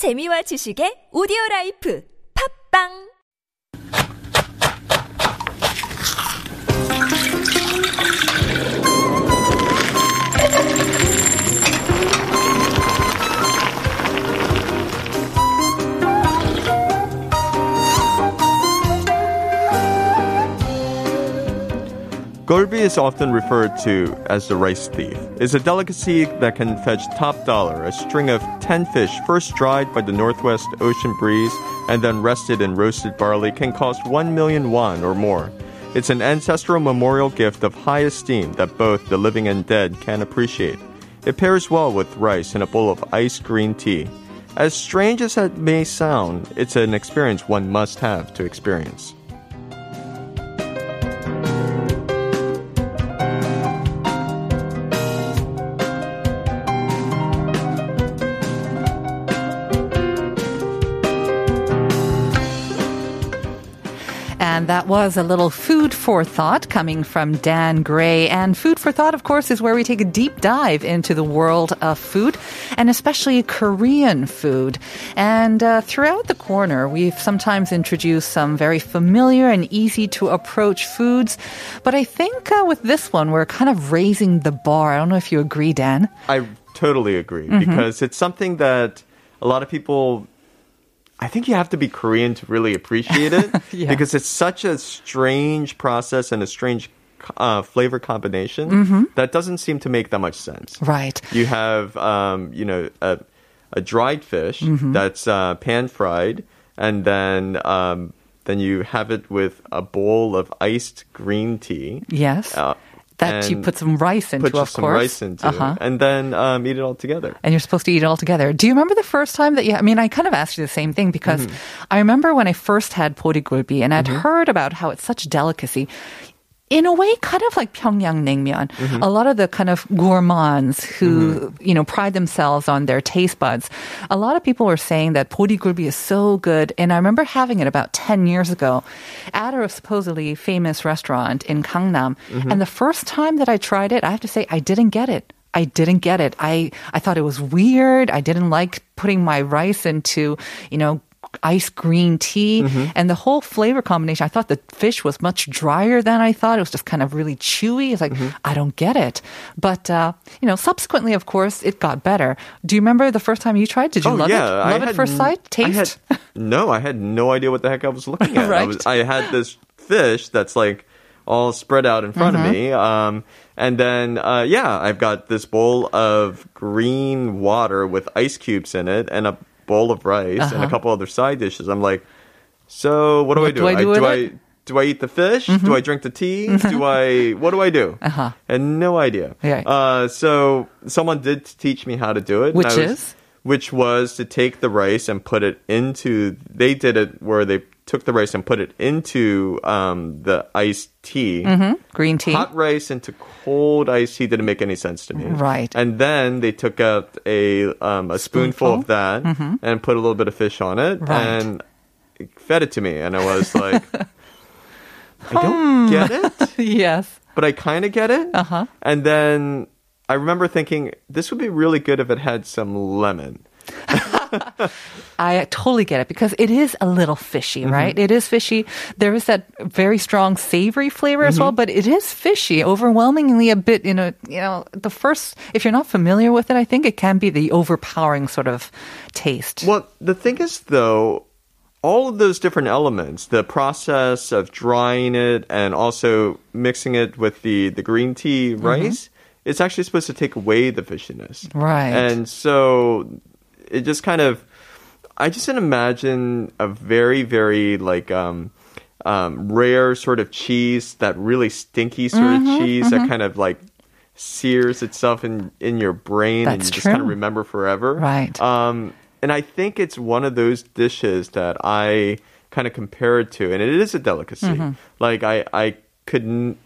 재미와 지식의 오디오 라이프. 팝빵 Gulbi is often referred to as the rice thief. It's a delicacy that can fetch top dollar. A string of 10 fish first dried by the northwest ocean breeze and then rested in roasted barley can cost 1 million won or more. It's an ancestral memorial gift of high esteem that both the living and dead can appreciate. It pairs well with rice and a bowl of ice green tea. As strange as that may sound, it's an experience one must have to experience. That was a little food for thought coming from Dan Gray. And food for thought, of course, is where we take a deep dive into the world of food and especially Korean food. And uh, throughout the corner, we've sometimes introduced some very familiar and easy to approach foods. But I think uh, with this one, we're kind of raising the bar. I don't know if you agree, Dan. I totally agree because it's something that a lot of people. I think you have to be Korean to really appreciate it Yeah. because it's such a strange process and a strange uh, flavor combination that doesn't seem to make that much sense. Right. You have, um, you know, a, a dried fish that's uh, pan fried, and then um, then you have it with a bowl of iced green tea. Yes. Uh, that you put some rice into, put of some course. rice into, Uh-huh. and then um, eat it all together. and you're supposed to eat it all together. Do you remember the first time that you? I mean, I kind of asked you the same thing because Mm-hmm. I remember when I first had porigulbi and I'd heard about how it's such a delicacy. In a way, kind of like Pyongyang naengmyeon. Mm-hmm. A lot of the kind of gourmands who, you know, pride themselves on their taste buds. A lot of people were saying that porigulbi is so good. And I remember having it about 10 years ago at a supposedly famous restaurant in Gangnam. Mm-hmm. And the first time that I tried it, I have to say, I didn't get it. I didn't get it. I, I thought it was weird. I didn't like putting my rice into, you know, ice green tea Mm-hmm. and the whole flavor combination. I thought the fish was much drier than I thought. It was just kind of really chewy. It's like, Mm-hmm. I don't get it. But, uh, you know, subsequently, of course, it got better. Do you remember the first time you tried? Did you love it? Oh, I Love it had first sight? I had- Taste? no, I had no idea what the heck I was looking at. I, Right. was, I had this fish that's like all spread out in front Mm-hmm. of me. Um, and then, uh, yeah, I've got this bowl of green water with ice cubes in it and a bowl of rice and a Uh-huh. couple other side dishes. I'm like, so what do I do? do I do with do? I do I eat the fish? Do I drink the tea? Do I what do I do? Mm-hmm. Uh-huh. And no idea. Yeah. Uh, so someone did teach me how to do it. Which was- is? which was to take the rice and put it into. They did it where they took the rice and put it into um, the iced tea. Green tea? Hot rice into cold iced tea didn't make any sense to me. Right. And then they took out a um, a spoonful, of that and put a little bit of fish on it Mm-hmm. Right. and fed it to me, and I was like, I don't get it yes. but I kind of get it. Uh-huh. And then I remember thinking this would be really good if it had some lemon. I totally get it because it is a little fishy, Mm-hmm. right? It is fishy. There is that very strong savory flavor as Mm-hmm. well, but it is fishy, overwhelmingly a bit, you know, you know, the first, if you're not familiar with it, I think it can be the overpowering sort of taste. Well, the thing is, though, all of those different elements, the process of drying it and also mixing it with the, the green tea rice, it's actually supposed to take away the fishiness. Right. And so it just kind of, I just didn't imagine a very, very like, um, um, rare sort of cheese, that really stinky sort Mm-hmm, of cheese that kind of like sears itself in, in your brain and That's you just kind of remember forever. Right. Um, and I think it's one of those dishes that I kind of compare it to, and it is a delicacy. Mm-hmm. Like I, I could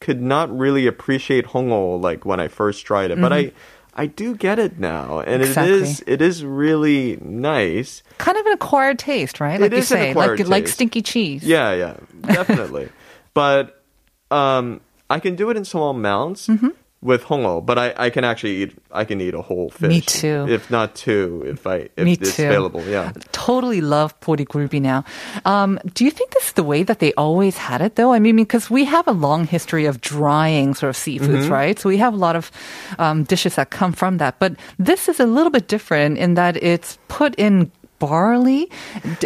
could not really appreciate hongo like when I first tried it, but I. I do get it now, and it is. Exactly. it is really nice. kind of an acquired taste, right? Like It you is say, like, like stinky cheese. Yeah, yeah, definitely. but um, I can do it in small amounts. Mm-hmm with hongo, but I, I can actually eat I can eat a whole fish. Me too. If not two, if I if Me it's too. available, yeah. Totally love porigulbi now. Um, do you think this is the way that they always had it though? I mean, because we have a long history of drying sort of seafoods, mm-hmm. right? So we have a lot of um, dishes that come from that, but this is a little bit different in that it's put in barley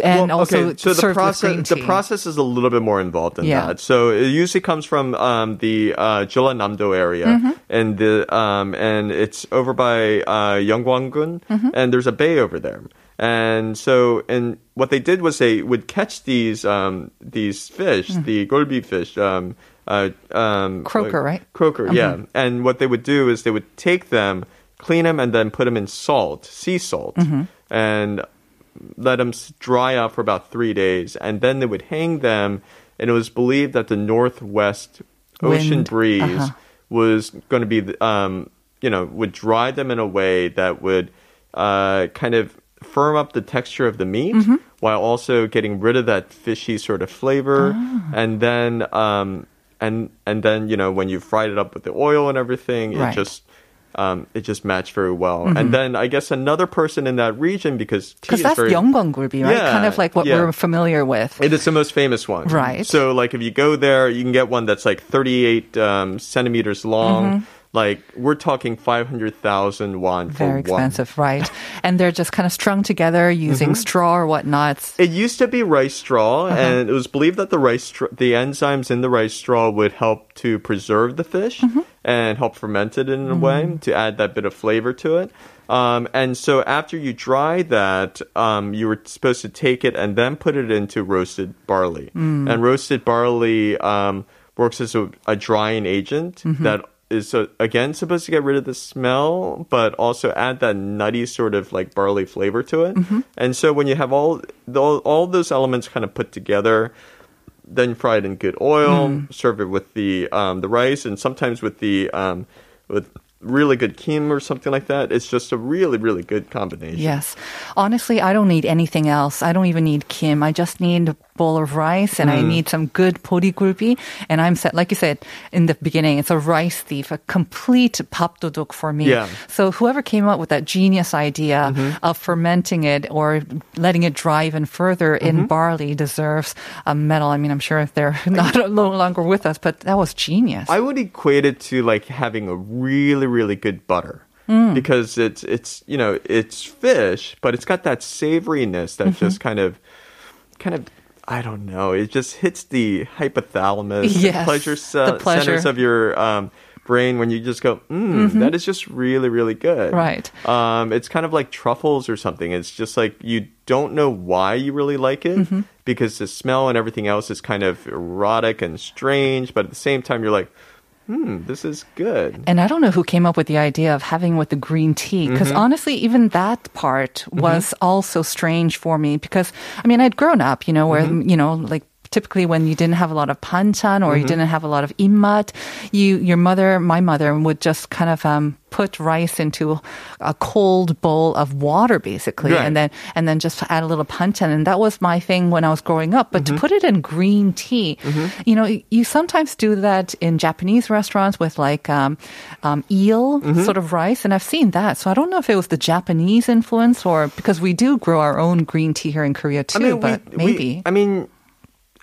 and Well, also okay, so the process the process is a little bit more involved than Yeah. that. So it usually comes from um, the uh, Jeollanam-do area, Mm-hmm. and the um, and it's over by uh, Yeonggwang-gun, Mm-hmm. and there's a bay over there. And so, and what they did was they would catch these um, these fish, Mm. the golbi fish, um, uh, um, Croaker, right? Mm-hmm. Croaker, yeah. And what they would do is they would take them, clean them, and then put them in salt, sea salt, Mm-hmm. and let them dry out for about three days, and then they would hang them. And it was believed that the northwest ocean Wind, breeze uh-huh. was going to be, the- um, you know, would dry them in a way that would uh, kind of firm up the texture of the meat Mm-hmm. while also getting rid of that fishy sort of flavor. Ah. And then, um, and and then you know when you fried it up with the oil and everything, Right. it just um, it just matched very well. And then I guess another person in that region because Because that's very Yeonggwangulbi, right? Yeah, kind of like what yeah. we're familiar with. it is the most famous one. Right. So, like, if you go there, you can get one that's like 38 um, centimeters long. Like, we're talking 500,000 won for Mm-hmm. Very one. expensive, right? And they're just kind of strung together using Mm-hmm. straw or whatnot. It used to be rice straw, Uh-huh. and it was believed that the rice, str- the enzymes in the rice straw would help to preserve the fish Mm-hmm. and help ferment it in a way to add that bit of flavor to it. Um, and so after you dry that, um, you were supposed to take it and then put it into roasted barley. Mm. And roasted barley um, works as a, a drying agent Mm-hmm. that is uh, again supposed to get rid of the smell, but also add that nutty sort of like barley flavor to it. Mm-hmm. And so when you have all the, all those elements kind of put together, then fry it in good oil, Mm. serve it with the um, the rice, and sometimes with the um, with really good kim or something like that. It's just a really really good combination. Yes. Honestly, I don't need anything else. I don't even need Kim. I just need a bowl of rice and I Mm. need some good porigulbi. And I'm set, like you said in the beginning, it's a rice thief, a complete papdodok for me. Yeah. So whoever came up with that genius idea Mm-hmm. of fermenting it or letting it dry even further in Mm-hmm. barley deserves a medal. I mean, I'm sure if they're not no longer with us, but that was genius. I would equate it to like having a really really good butter. Mm. Because it's it's you know it's fish, but it's got that savoriness that Mm-hmm. just kind of kind of I don't know. It just hits the hypothalamus, Yes, the pleasure, ce- the pleasure. centers of your um, brain when you just go, mm, that is just really really good. Right. Um, it's kind of like truffles or something. It's just like you don't know why you really like it Mm-hmm. because the smell and everything else is kind of erotic and strange, but at the same time you're like, hmm, this is good. And I don't know who came up with the idea of having with the green tea. Because Mm-hmm. honestly, even that part was also strange for me. Because, I mean, I'd grown up, you know, where, Mm-hmm. you know, like, Typically, when you didn't have a lot of panchan or you didn't have a lot of immat, you your mother, my mother, would just kind of um, put rice into a cold bowl of water, basically, Right. and then and then just add a little panchan. And that was my thing when I was growing up. But to put it in green tea, you know, you sometimes do that in Japanese restaurants with like um, um, eel sort of rice, and I've seen that. So I don't know if it was the Japanese influence or because we do grow our own green tea here in Korea too. but we- maybe. I mean,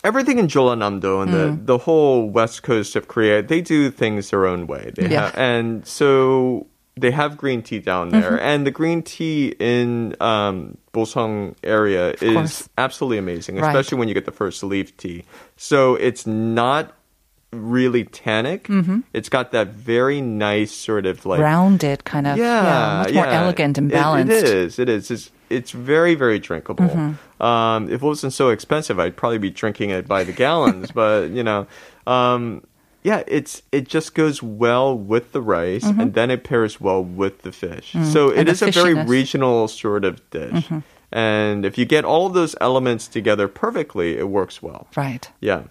everything in Jeollanam-do and the, Mm. the whole west coast of Korea, they do things their own way. They Yeah. have, and so they have green tea down there, Mm-hmm. and the green tea in um, Boseong area course. is absolutely amazing, Right. especially when you get the first leaf tea. So it's not really tannic. It's got that very nice sort of like rounded kind of yeah, much more yeah. elegant and It- balanced. it is. It is. It's, it's very, very drinkable. Mm-hmm. Um, if it wasn't so expensive, I'd probably be drinking it by the gallons. but you know, um, yeah, it's it just goes well with the rice, and then it pairs well with the fish. So Mm-hmm. And it is a very. Mm-hmm. regional sort of dish. And if you get all of those elements together perfectly, it works well. Right. Yeah.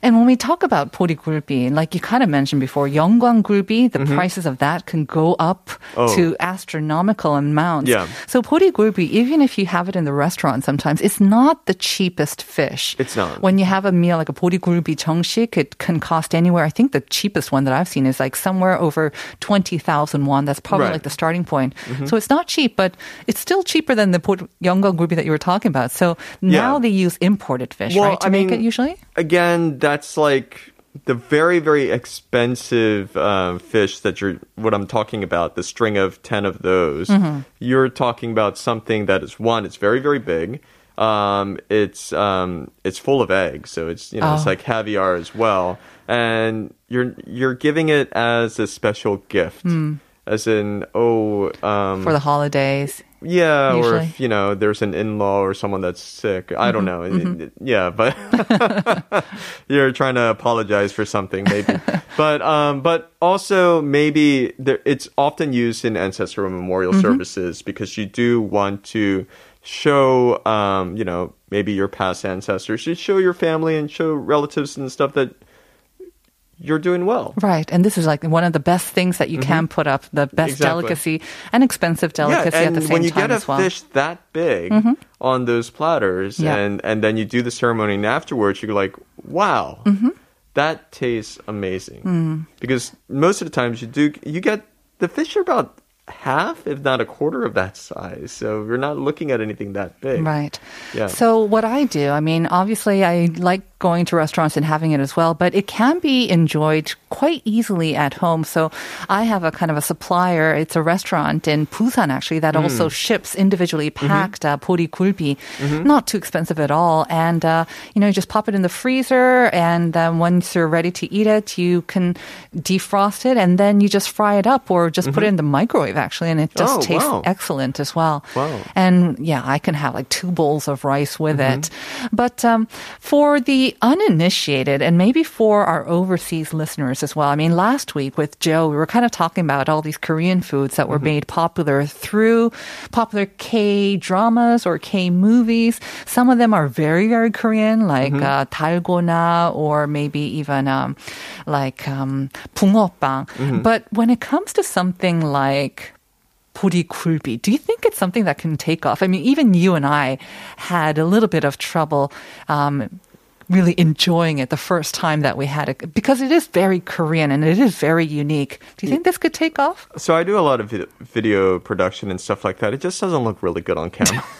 And when we talk about 보리굴비, like you kind of mentioned before, 영광굴비, the prices of that can go up Mm-hmm. Oh. to astronomical amounts. Yeah. So 보리굴비, even if you have it in the restaurant sometimes, it's not the cheapest fish. It's not. When you have a meal like a 보리굴비 정식, it can cost anywhere. I think the cheapest one that I've seen is like somewhere over 20,000 won. That's probably Right. like the starting point. So it's not cheap, but it's still cheaper than the 보리- Jungle groupie that you were talking about. So now yeah. they use imported fish, well, right, to I make mean, it usually? Again, that's like the very very expensive uh, fish that you're what i'm talking about the string of 10 of those mm-hmm. you're talking about something that is one it's very very big um, it's um, it's full of eggs so it's you know oh. it's like caviar as well and you're you're giving it as a special gift mm. as in oh um, for the holidays yeah, or usually. Mm-hmm. if you know there's an in-law or someone that's sick. I don't know. It- yeah, but you're trying to apologize for something, maybe. but um, but also maybe there, it's often used in ancestral memorial Mm-hmm. services because you do want to show, um, you know, maybe your past ancestors. You show your family and show relatives and stuff that you're doing well. Right. And this is like one of the best things that you can put up, the best Mm-hmm. Exactly. delicacy and expensive delicacy yeah, at the same time. when you time get a well. Mm-hmm. fish that big on those platters, Yeah. and and then you do the ceremony, and afterwards you're like, wow, Mm-hmm. that tastes amazing. Mm. Because most of the times you do, you get the fish are about half, if not a quarter of that size. So you're not looking at anything that big. Right. Yeah. So what I do, I mean, obviously I like going to restaurants and having it as well, but it can be enjoyed quite easily at home. So I have a kind of a supplier. It's a restaurant in Busan actually that Mm. also ships individually Mm-hmm. packed uh, pori gulbi, not too expensive at all. And uh, you know, you just pop it in the freezer, and then once you're ready to eat it, you can defrost it, and then you just fry it up or just put it in the microwave actually, and it just Mm-hmm. Oh, tastes wow. excellent as well. Wow. And yeah, I can have like two bowls of rice with Mm-hmm. it. But um, for the uninitiated, and maybe for our overseas listeners as well, I mean, last week with Joe, we were kind of talking about all these Korean foods that were Mm-hmm. made popular through popular K dramas or K movies. Some of them are very, very Korean, like Mm-hmm. uh, 달고나, or maybe even um, like um, 붕어빵. Mm-hmm. But when it comes to something like 보리굴비. Do you think it's something that can take off? I mean, even you and I had a little bit of trouble um, really enjoying it the first time that we had it because it is very Korean and it is very unique. Do you think this could take off? So I do a lot of vid- video production and stuff like that. It just doesn't look really good on camera.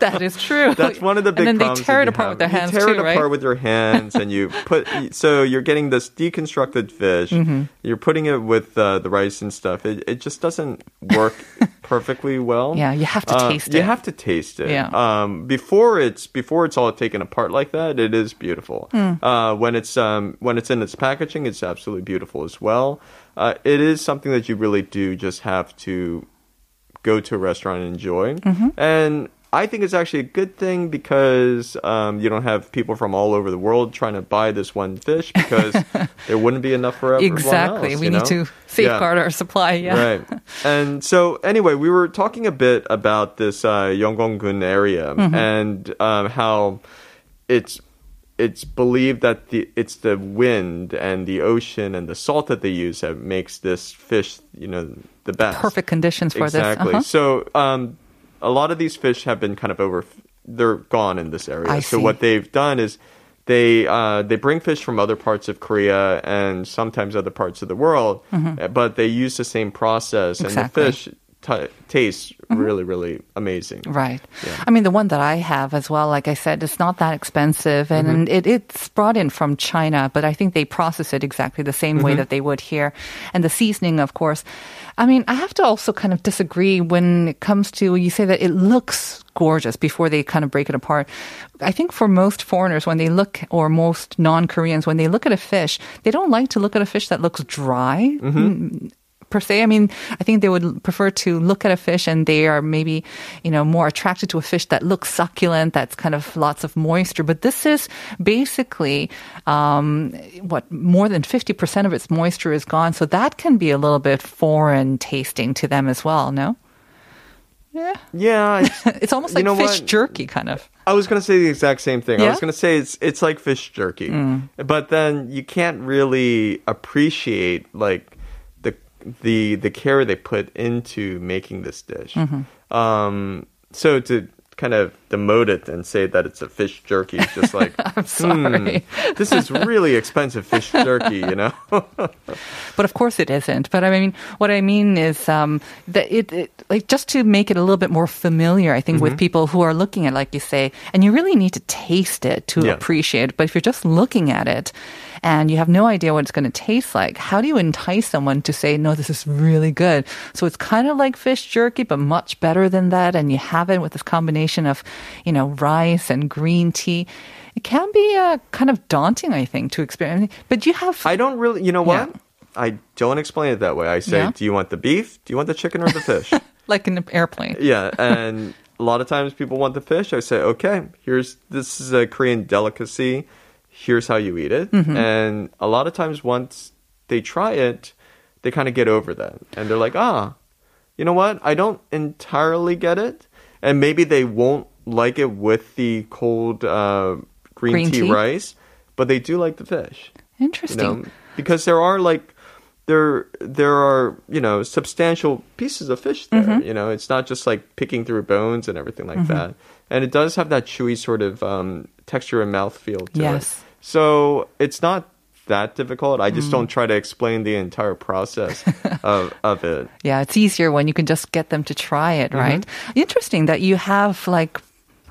that is true. That's one of the big And then they tear it apart have. with their hands you tear too, it right? apart with your hands, and you put. So you're getting this deconstructed fish. Mm-hmm. You're putting it with uh, the rice and stuff. It it just doesn't work perfectly well. Yeah, you have to Uh, taste it. You have to taste it. Yeah. Um, before it's before it's all taken apart like that, it is beautiful. Hmm. Uh, when it's um, when it's in its packaging, it's absolutely beautiful as well. Uh, it is something that you really do just have to go to a restaurant and enjoy. Mm-hmm. And I think it's actually a good thing because um, you don't have people from all over the world trying to buy this one fish because there wouldn't be enough for everyone Exactly. else, we need to safeguard our supply. Yeah. Right. And so, anyway, we were talking a bit about this uh, area Mm-hmm. and um, how it's it's believed that the it's the wind and the ocean and the salt that they use that makes this fish, you know, the best. Perfect conditions for exactly. this. Uh-huh. So, um, a lot of these fish have been kind of over. They're gone in this area. I so see. what they've done is they uh, they bring fish from other parts of Korea and sometimes other parts of the world, uh, but they use the same process, Mm-hmm. Exactly. and the fish t- tastes really really amazing. Right. Yeah. I mean, the one that I have as well, like I said, it's not that expensive and Mm-hmm. it, it's brought in from China, but I think they process it exactly the same Mm-hmm. way that they would here. And the seasoning, of course. I mean, I have to also kind of disagree when it comes to, you say that it looks gorgeous before they kind of break it apart. I think for most foreigners, when they look, or most non-Koreans, when they look at a fish, they don't like to look at a fish that looks dry Mm-hmm. Per se. I mean, I think they would prefer to look at a fish and they are maybe, you know, more attracted to a fish that looks succulent, that's kind of lots of moisture. But this is basically, um, what, more than 50% of its moisture is gone. So that can be a little bit foreign tasting to them as well, no? Yeah. Yeah, it's, It's almost You like know fish what? jerky, kind of. I was gonna say the exact same thing. I was gonna say it's it's like fish jerky, Mm. but then you can't really appreciate like the the care they put into making this dish. Mm-hmm. Um, so to kind of demote it and say that it's a fish jerky is just like I'm sorry. "Hmm, this is really expensive fish jerky, you know. But of course it isn't. But I mean, what I mean is um, that it, it, like, just to make it a little bit more familiar, I think, Mm-hmm. with people who are looking at, like you say, and you really need to taste it to Yeah. appreciate it. But if you're just looking at it and you have no idea what it's going to taste like, how do you entice someone to say, no, this is really good? So it's kind of like fish jerky, but much better than that. And you have it with this combination of, you know, rice and green tea. It can be uh, kind of daunting, I think, to experience. But you have. I don't really, you know Yeah. what? I don't explain it that way. I say, Yeah. do you want the beef? Do you want the chicken or the fish? like in an airplane. Yeah, and a lot of times people want the fish. I say, okay, here's this is a Korean delicacy. Here's how you eat it. Mm-hmm. And a lot of times, once they try it, they kind of get over that, and they're like, ah, you know what? I don't entirely get it, and maybe they won't like it with the cold uh, green, Green tea, tea? rice, but they do like the fish. You Interesting. know, because there are like there there are you know substantial pieces of fish there. Mm-hmm. You know, it's not just like picking through bones and everything like that. And it does have that chewy sort of um, texture and mouthfeel to Yes. it. So it's not that difficult. I Mm. just don't try to explain the entire process of of it. Yeah, it's easier when you can just get them to try it, Mm-hmm. right? Interesting that you have like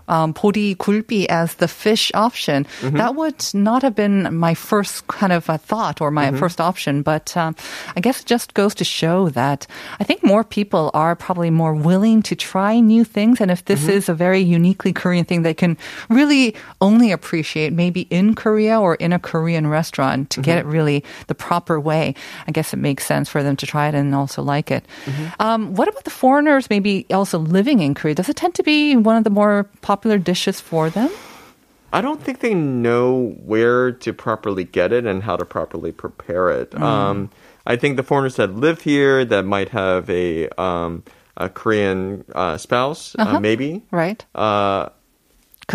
um, pori gulbi as the fish option. Mm-hmm. That would not have been my first kind of uh, thought or my mm-hmm. first option, but um, I guess it just goes to show that I think more people are probably more willing to try new things. And if this mm-hmm. is a very uniquely Korean thing, they can really only appreciate maybe in Korea or in a Korean restaurant to get it really the proper way. I guess it makes sense for them to try it and also like it. Mm-hmm. Um, what about the foreigners maybe also living in Korea? Does it tend to be one of the more popular dishes for them? I don't think they know where to properly get it and how to properly prepare it. Mm. Um, I think the foreigners that live here that might have a um, a Korean uh, spouse, Uh-huh. uh, maybe. Right? Uh,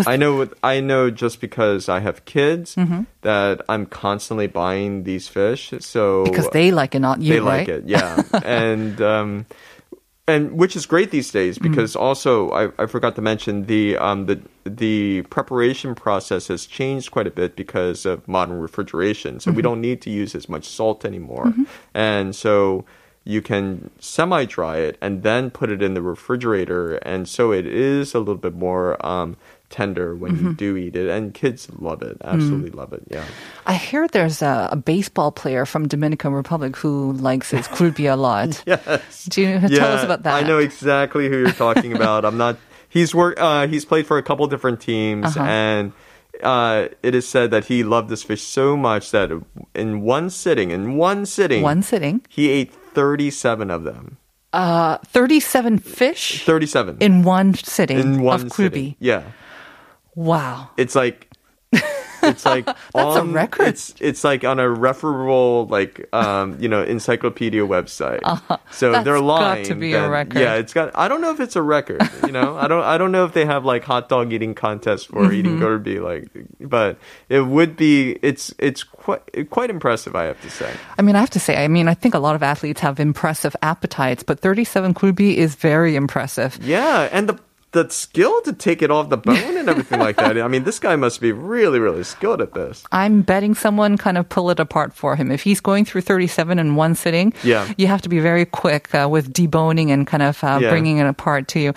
I know. I know just because I have kids Mm-hmm. that I'm constantly buying these fish. So Because they like it, not you, they right? like it, yeah, and um, and which is great these days Mm-hmm. because also I, I forgot to mention the um the the preparation process has changed quite a bit because of modern refrigeration. So Mm-hmm. we don't need to use as much salt anymore, and so you can semi dry it and then put it in the refrigerator, and so it is a little bit more um, tender when Mm-hmm. you do eat it, and kids love it, absolutely love it. Yeah. I hear there's a, a baseball player from Dominican Republic who likes his kulbi a lot. Yes. Do you tell us about that? I know exactly who you're talking about. I'm not. He's work. Uh, he's played for a couple different teams, Uh-huh. and uh, it is said that he loved this fish so much that in one sitting, in one sitting, One sitting, he ate 37 of them. uh, 37 fish 37 in one sitting in one of sitting. Yeah, Wow. it's like. It's like That's a on- record. It's it's like on a referable like um you know encyclopedia website. So That's they're got lying. to be a record. Yeah, it's got. I don't know if it's a record. You know, I don't. I don't know if they have like hot dog eating contests for eating Mm-hmm. gurbi. Like, but it would be. It's it's quite quite impressive. I have to say. I mean, I have to say, I mean, I think a lot of athletes have impressive appetites, but 37 kulbi is very impressive. Yeah, and the the skill to take it off the bone and everything like that. I mean, this guy must be really really skilled at this. I'm betting someone kind of pull it apart for him. If he's going through 37 in one sitting, Yeah. you have to be very quick uh, with deboning and kind of uh, Yeah. bringing it apart to you.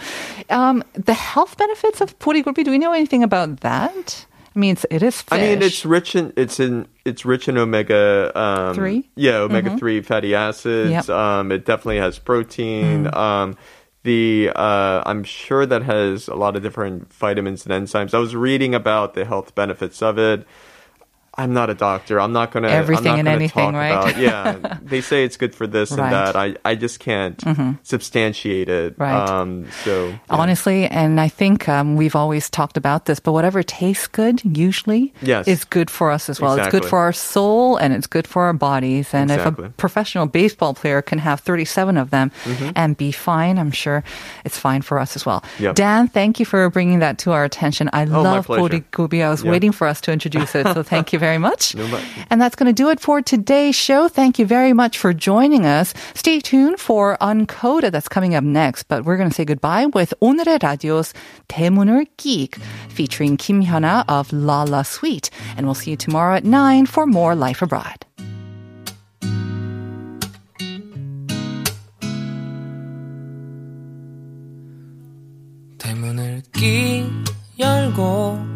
Um, the health benefits of purigurbi, do we know anything about that? I mean, it's, it is fish. I mean, it's rich in it's in it's rich in omega um, Three? Yeah, omega three fatty acids. Yep. Um, it definitely has protein. Um, the uh, I'm sure that has a lot of different vitamins and enzymes. I was reading about the health benefits of it. I'm not a doctor. I'm not gonna Everything I'm and not gonna anything, talk right? About, yeah, they say it's good for this Right. Mm-hmm. and that. I I just can't substantiate it. Right. Um, so yeah. Honestly, and I think um, we've always talked about this, but whatever tastes good usually Yes. is good for us as well. It's good for our soul and it's good for our bodies. And if a professional baseball player can have 37 of them and be fine, I'm sure it's fine for us as well. Mm-hmm. Yep. Dan, thank you for bringing that to our attention. I Oh, love pleasure. Borigubi. I was Yeah. waiting for us to introduce it, so thank you very much. No, and that's going to do it for today's show. Thank you very much for joining us. Stay tuned for Uncoda that's coming up next, but we're going to say goodbye with 오늘의 라디오's 대문을 Geek," featuring Kim Hyuna of Lalasweet. And we'll see you tomorrow at 9 for more Life Abroad. 대문을 끼 열고